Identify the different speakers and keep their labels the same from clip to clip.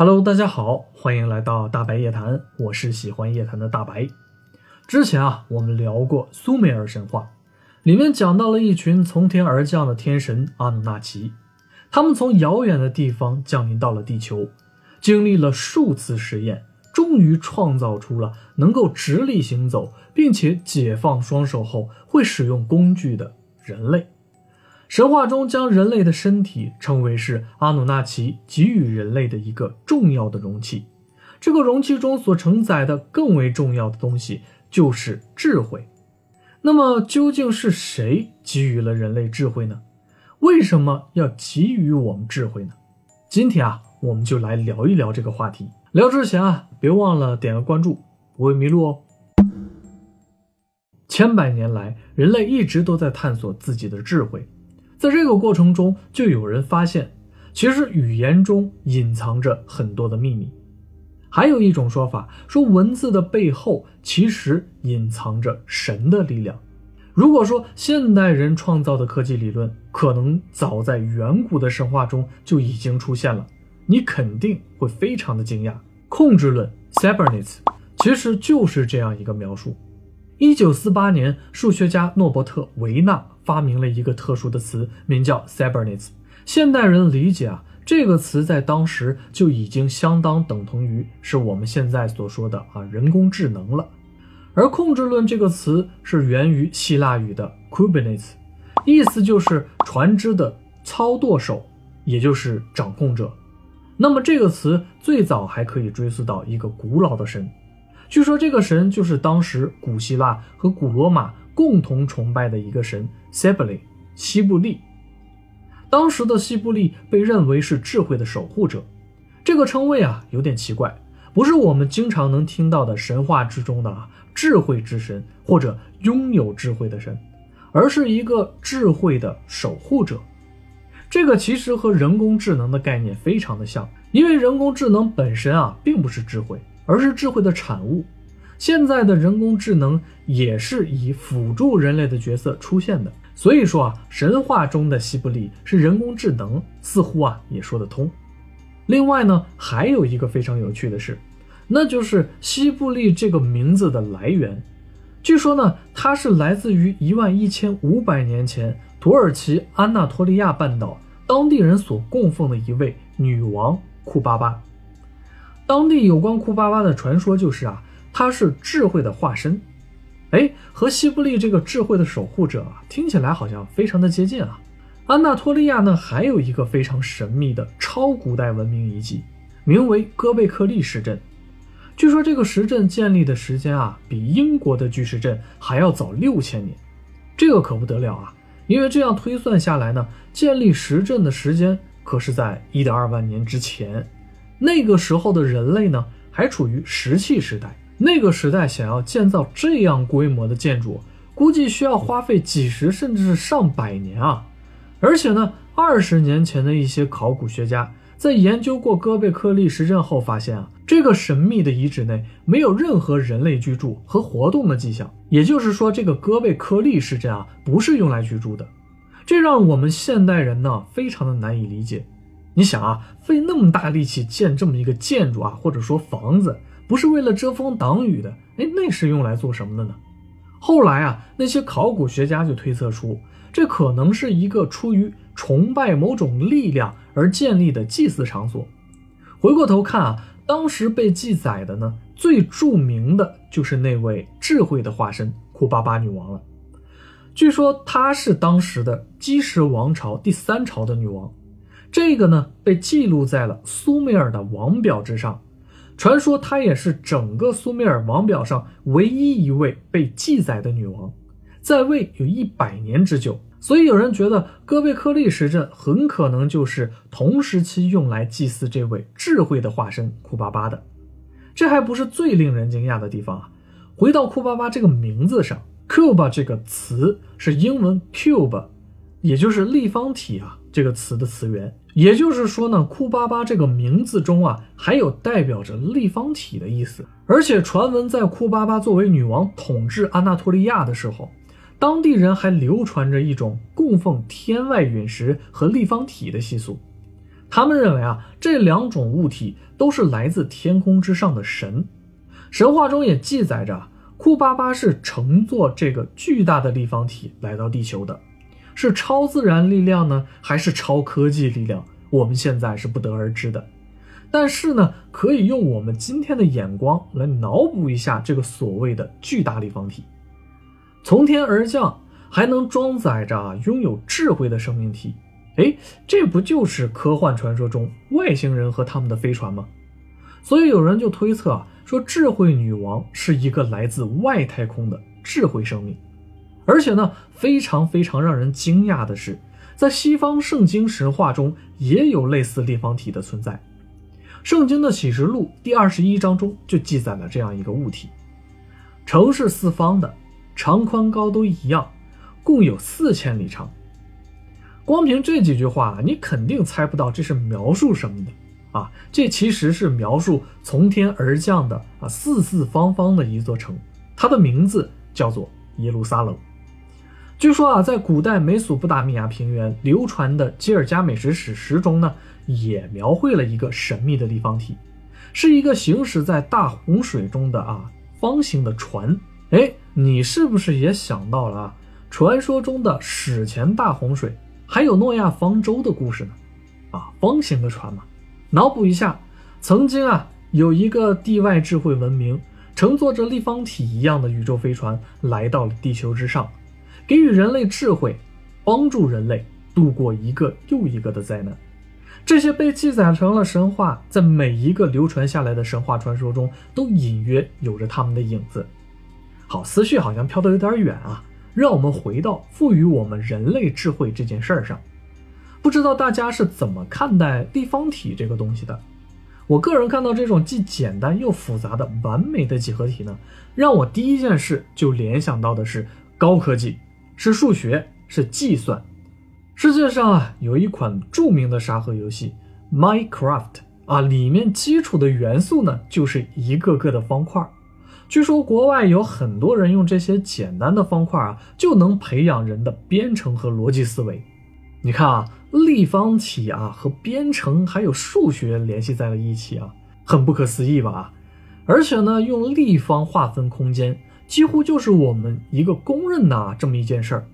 Speaker 1: Hello，大家好，欢迎来到大白夜谈，我是喜欢夜谈的大白。之前啊，我们聊过苏美尔神话，里面讲到了一群从天而降的天神阿努纳奇，他们从遥远的地方降临到了地球，经历了数次实验，终于创造出了能够直立行走，并且解放双手后会使用工具的人类。神话中将人类的身体称为是阿努纳奇给予人类的一个重要的容器，这个容器中所承载的更为重要的东西就是智慧。那么究竟是谁给予了人类智慧呢？为什么要给予我们智慧呢？今天啊，我们就来聊一聊这个话题。聊之前啊，别忘了点个关注，不会迷路哦。千百年来，人类一直都在探索自己的智慧。在这个过程中，就有人发现，其实语言中隐藏着很多的秘密。还有一种说法说，文字的背后其实隐藏着神的力量。如果说现代人创造的科技理论，可能早在远古的神话中就已经出现了，你肯定会非常的惊讶。控制论 （Cybernetics） 其实就是这样一个描述。一九四八年，数学家诺伯特·维纳发明了一个特殊的词，名叫 cybernets。现代人理解啊，这个词在当时就已经相当等同于是我们现在所说的啊人工智能了。而控制论这个词是源于希腊语的 Kubernetes，意思就是船只的操舵手，也就是掌控者。那么这个词最早还可以追溯到一个古老的神。据说这个神就是当时古希腊和古罗马共同崇拜的一个神西布利西布利。当时的西布利被认为是智慧的守护者，这个称谓啊有点奇怪，不是我们经常能听到的神话之中的啊智慧之神或者拥有智慧的神，而是一个智慧的守护者。这个其实和人工智能的概念非常的像，因为人工智能本身啊并不是智慧。而是智慧的产物。现在的人工智能也是以辅助人类的角色出现的。所以说啊，神话中的西布利是人工智能，似乎啊也说得通。另外呢，还有一个非常有趣的事，那就是西布利这个名字的来源。据说呢，它是来自于一万一千五百年前土耳其安纳托利亚半岛当地人所供奉的一位女王库巴巴。当地有关库巴巴的传说就是啊，他是智慧的化身，哎，和西布利这个智慧的守护者啊，听起来好像非常的接近啊。安纳托利亚呢，还有一个非常神秘的超古代文明遗迹，名为哥贝克利石阵。据说这个石阵建立的时间啊，比英国的巨石阵还要早六千年，这个可不得了啊！因为这样推算下来呢，建立石阵的时间可是在一点二万年之前。那个时候的人类呢，还处于石器时代。那个时代想要建造这样规模的建筑，估计需要花费几十甚至是上百年啊！而且呢，二十年前的一些考古学家在研究过哥贝克利石阵后发现啊，这个神秘的遗址内没有任何人类居住和活动的迹象。也就是说，这个哥贝克利石阵啊，不是用来居住的。这让我们现代人呢，非常的难以理解。你想啊，费那么大力气建这么一个建筑啊，或者说房子，不是为了遮风挡雨的，哎，那是用来做什么的呢？后来啊，那些考古学家就推测出，这可能是一个出于崇拜某种力量而建立的祭祀场所。回过头看啊，当时被记载的呢，最著名的就是那位智慧的化身库巴巴女王了。据说她是当时的基什王朝第三朝的女王。这个呢，被记录在了苏美尔的王表之上。传说她也是整个苏美尔王表上唯一一位被记载的女王，在位有一百年之久。所以有人觉得戈贝克利石阵很可能就是同时期用来祭祀这位智慧的化身库巴巴的。这还不是最令人惊讶的地方啊！回到库巴巴这个名字上，cube 这个词是英文 cube，也就是立方体啊。这个词的词源，也就是说呢，库巴巴这个名字中啊，还有代表着立方体的意思。而且传闻在库巴巴作为女王统治安纳托利亚的时候，当地人还流传着一种供奉天外陨石和立方体的习俗。他们认为啊，这两种物体都是来自天空之上的神。神话中也记载着，库巴巴是乘坐这个巨大的立方体来到地球的，是超自然力量呢，还是超科技力量？我们现在是不得而知的。但是呢，可以用我们今天的眼光来脑补一下这个所谓的巨大立方体，从天而降，还能装载着拥有智慧的生命体。哎，这不就是科幻传说中外星人和他们的飞船吗？所以有人就推测啊，说智慧女王是一个来自外太空的智慧生命。而且呢，非常非常让人惊讶的是，在西方圣经神话中也有类似立方体的存在。圣经的启示录第二十一章中就记载了这样一个物体：城是四方的，长宽高都一样，共有四千里长。光凭这几句话，你肯定猜不到这是描述什么的啊！这其实是描述从天而降的啊四四方方的一座城，它的名字叫做耶路撒冷。据说啊，在古代美索不达米亚平原流传的吉尔加美什史诗中呢。也描绘了一个神秘的立方体，是一个行驶在大洪水中的啊方形的船。哎，你是不是也想到了啊？传说中的史前大洪水，还有诺亚方舟的故事呢？啊，方形的船嘛。脑补一下，曾经啊有一个地外智慧文明，乘坐着立方体一样的宇宙飞船来到了地球之上，给予人类智慧，帮助人类度过一个又一个的灾难。这些被记载成了神话，在每一个流传下来的神话传说中，都隐约有着他们的影子。好，思绪好像飘得有点远啊，让我们回到赋予我们人类智慧这件事儿上。不知道大家是怎么看待立方体这个东西的？我个人看到这种既简单又复杂的完美的几何体呢，让我第一件事就联想到的是高科技，是数学，是计算。世界上啊，有一款著名的沙盒游戏《Minecraft》啊，里面基础的元素呢，就是一个个的方块。据说国外有很多人用这些简单的方块啊，就能培养人的编程和逻辑思维。你看啊，立方体啊和编程还有数学联系在了一起啊，很不可思议吧？而且呢，用立方划分空间，几乎就是我们一个公认的啊这么一件事儿。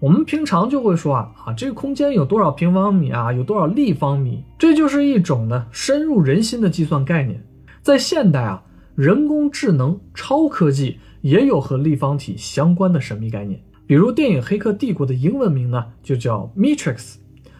Speaker 1: 我们平常就会说啊啊，这个空间有多少平方米啊？有多少立方米？这就是一种呢深入人心的计算概念。在现代啊，人工智能、超科技也有和立方体相关的神秘概念。比如电影《黑客帝国》的英文名呢，就叫 Matrix，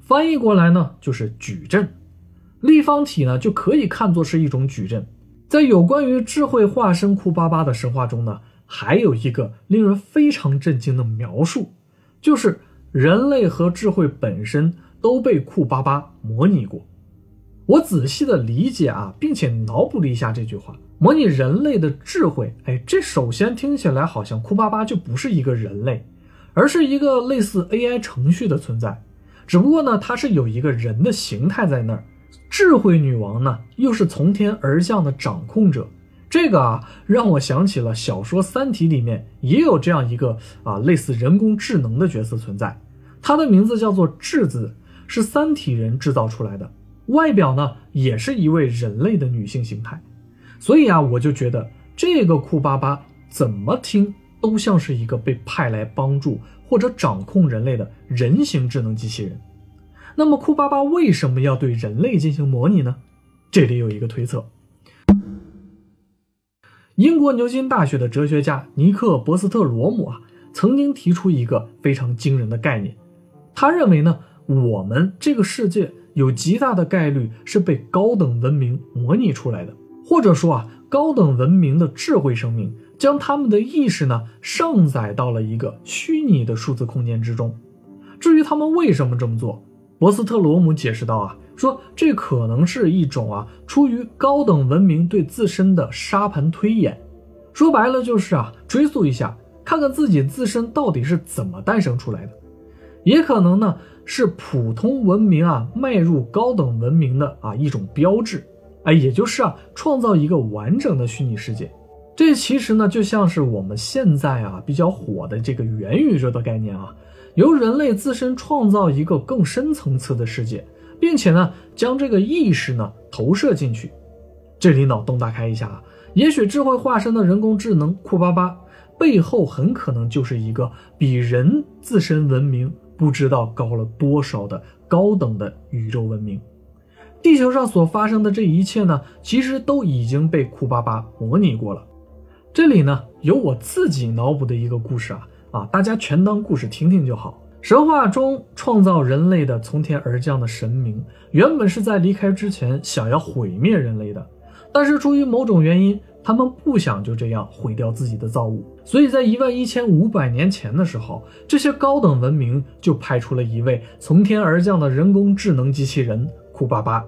Speaker 1: 翻译过来呢就是矩阵。立方体呢就可以看作是一种矩阵。在有关于智慧化身库巴巴的神话中呢，还有一个令人非常震惊的描述。就是人类和智慧本身都被库巴巴模拟过。我仔细的理解啊，并且脑补了一下这句话：模拟人类的智慧。哎，这首先听起来好像库巴巴就不是一个人类，而是一个类似 AI 程序的存在。只不过呢，它是有一个人的形态在那儿。智慧女王呢，又是从天而降的掌控者。这个啊，让我想起了小说《三体》里面也有这样一个啊类似人工智能的角色存在，它的名字叫做质子，是三体人制造出来的，外表呢也是一位人类的女性形态，所以啊，我就觉得这个库巴巴怎么听都像是一个被派来帮助或者掌控人类的人形智能机器人。那么库巴巴为什么要对人类进行模拟呢？这里有一个推测。英国牛津大学的哲学家尼克·博斯特罗姆啊，曾经提出一个非常惊人的概念。他认为呢，我们这个世界有极大的概率是被高等文明模拟出来的，或者说啊，高等文明的智慧生命将他们的意识呢上载到了一个虚拟的数字空间之中。至于他们为什么这么做，博斯特罗姆解释道啊。说这可能是一种啊，出于高等文明对自身的沙盘推演，说白了就是啊，追溯一下，看看自己自身到底是怎么诞生出来的，也可能呢是普通文明啊迈入高等文明的啊一种标志，哎，也就是啊创造一个完整的虚拟世界。这其实呢就像是我们现在啊比较火的这个元宇宙的概念啊，由人类自身创造一个更深层次的世界。并且呢，将这个意识呢投射进去。这里脑洞大开一下啊，也许智慧化身的人工智能库巴巴背后很可能就是一个比人自身文明不知道高了多少的高等的宇宙文明。地球上所发生的这一切呢，其实都已经被库巴巴模拟过了。这里呢，有我自己脑补的一个故事啊啊，大家全当故事听听就好。神话中创造人类的从天而降的神明，原本是在离开之前想要毁灭人类的，但是出于某种原因，他们不想就这样毁掉自己的造物，所以在一万一千五百年前的时候，这些高等文明就派出了一位从天而降的人工智能机器人库巴巴，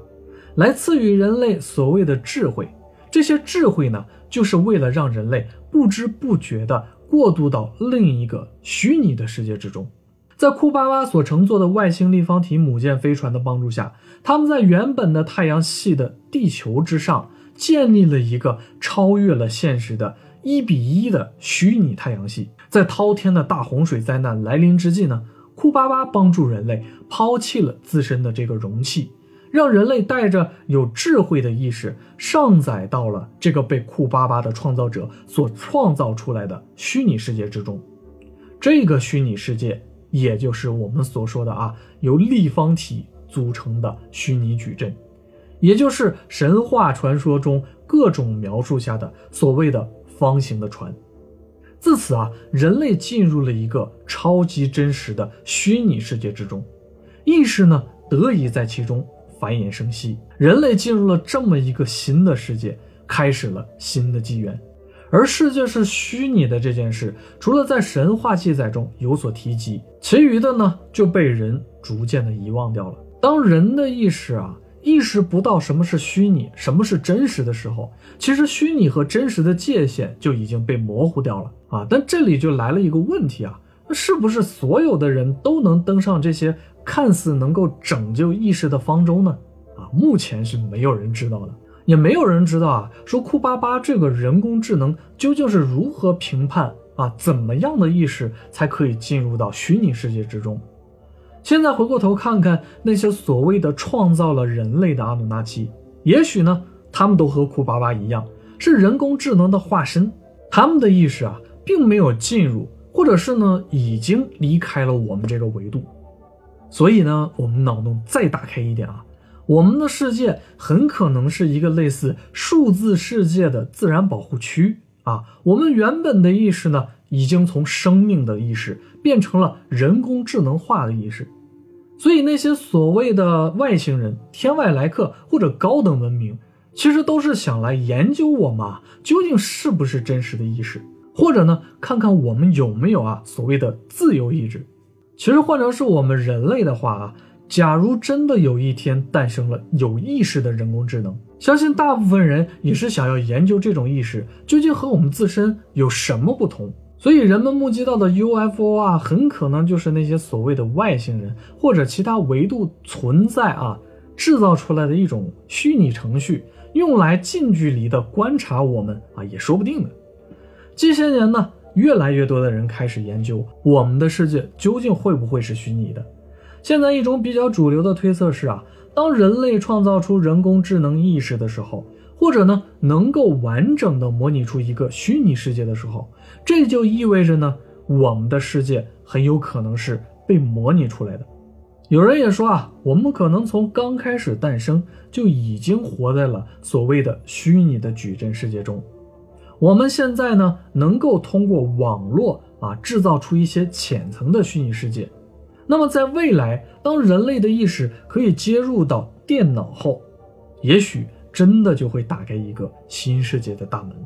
Speaker 1: 来赐予人类所谓的智慧。这些智慧呢，就是为了让人类不知不觉地过渡到另一个虚拟的世界之中。在库巴巴所乘坐的外星立方体母舰飞船的帮助下，他们在原本的太阳系的地球之上建立了一个超越了现实的一比一的虚拟太阳系。在滔天的大洪水灾难来临之际呢，库巴巴帮助人类抛弃了自身的这个容器，让人类带着有智慧的意识上载到了这个被库巴巴的创造者所创造出来的虚拟世界之中。这个虚拟世界。也就是我们所说的啊，由立方体组成的虚拟矩阵，也就是神话传说中各种描述下的所谓的方形的船。自此啊，人类进入了一个超级真实的虚拟世界之中，意识呢得以在其中繁衍生息。人类进入了这么一个新的世界，开始了新的纪元。而世界是虚拟的这件事，除了在神话记载中有所提及，其余的呢就被人逐渐的遗忘掉了。当人的意识啊意识不到什么是虚拟，什么是真实的时候，其实虚拟和真实的界限就已经被模糊掉了啊。但这里就来了一个问题啊，那是不是所有的人都能登上这些看似能够拯救意识的方舟呢？啊，目前是没有人知道的。也没有人知道啊，说库巴巴这个人工智能究竟是如何评判啊，怎么样的意识才可以进入到虚拟世界之中？现在回过头看看那些所谓的创造了人类的阿努纳奇，也许呢，他们都和库巴巴一样，是人工智能的化身，他们的意识啊，并没有进入，或者是呢，已经离开了我们这个维度。所以呢，我们脑洞再打开一点啊。我们的世界很可能是一个类似数字世界的自然保护区啊！我们原本的意识呢，已经从生命的意识变成了人工智能化的意识，所以那些所谓的外星人、天外来客或者高等文明，其实都是想来研究我们究竟是不是真实的意识，或者呢，看看我们有没有啊所谓的自由意志。其实换成是我们人类的话啊。假如真的有一天诞生了有意识的人工智能，相信大部分人也是想要研究这种意识究竟和我们自身有什么不同。所以人们目击到的 UFO 啊，很可能就是那些所谓的外星人或者其他维度存在啊制造出来的一种虚拟程序，用来近距离的观察我们啊，也说不定的。近些年呢，越来越多的人开始研究我们的世界究竟会不会是虚拟的。现在一种比较主流的推测是啊，当人类创造出人工智能意识的时候，或者呢能够完整的模拟出一个虚拟世界的时候，这就意味着呢我们的世界很有可能是被模拟出来的。有人也说啊，我们可能从刚开始诞生就已经活在了所谓的虚拟的矩阵世界中。我们现在呢能够通过网络啊制造出一些浅层的虚拟世界。那么，在未来，当人类的意识可以接入到电脑后，也许真的就会打开一个新世界的大门。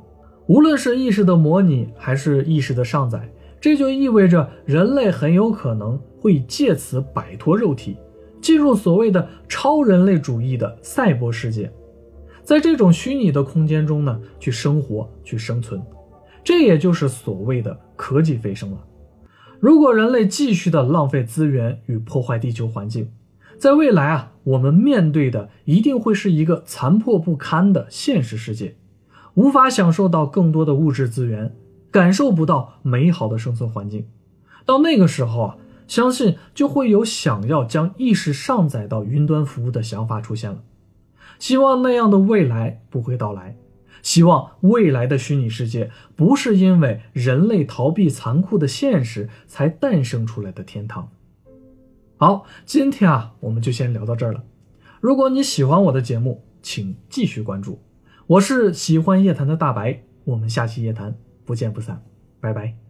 Speaker 1: 无论是意识的模拟，还是意识的上载，这就意味着人类很有可能会借此摆脱肉体，进入所谓的超人类主义的赛博世界，在这种虚拟的空间中呢，去生活、去生存。这也就是所谓的科技飞升了。如果人类继续的浪费资源与破坏地球环境，在未来啊，我们面对的一定会是一个残破不堪的现实世界，无法享受到更多的物质资源，感受不到美好的生存环境。到那个时候啊，相信就会有想要将意识上载到云端服务的想法出现了。希望那样的未来不会到来。希望未来的虚拟世界不是因为人类逃避残酷的现实才诞生出来的天堂。好，今天啊，我们就先聊到这儿了。如果你喜欢我的节目，请继续关注。我是喜欢夜谈的大白，我们下期夜谈不见不散，拜拜。